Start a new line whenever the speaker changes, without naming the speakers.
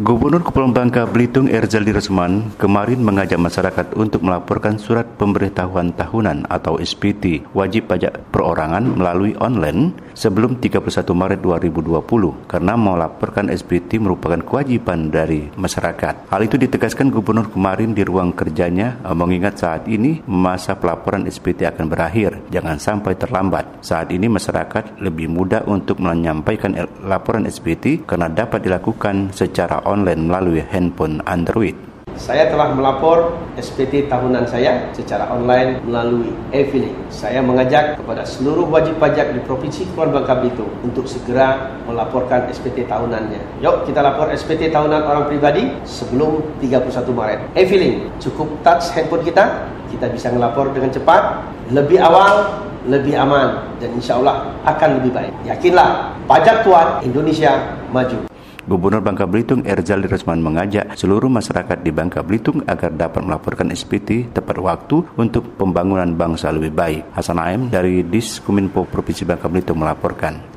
Gubernur Kepulauan Bangka Belitung Erzaldi Resman kemarin mengajak masyarakat untuk melaporkan surat pemberitahuan tahunan atau SPT wajib pajak perorangan melalui online sebelum 31 Maret 2020 karena melaporkan SPT merupakan kewajiban dari masyarakat. Hal itu ditegaskan Gubernur kemarin di ruang kerjanya eh, mengingat saat ini masa pelaporan SPT akan berakhir. Jangan sampai terlambat. Saat ini masyarakat lebih mudah untuk menyampaikan laporan SPT karena dapat dilakukan secara online melalui handphone Android.
Saya telah melapor SPT tahunan saya secara online melalui e-filing. Saya mengajak kepada seluruh wajib pajak di Provinsi Kepulauan Bangka Belitung untuk segera melaporkan SPT tahunannya. Yuk kita lapor SPT tahunan orang pribadi sebelum 31 Maret. E-filing, cukup touch handphone kita, kita bisa melapor dengan cepat, lebih awal, lebih aman, dan insya Allah akan lebih baik. Yakinlah, pajak kuat, Indonesia maju.
Gubernur Bangka Belitung Erzaldi Resman mengajak seluruh masyarakat di Bangka Belitung agar dapat melaporkan SPT tepat waktu untuk pembangunan bangsa lebih baik. Hasan Aim dari Diskominfo Provinsi Bangka Belitung melaporkan.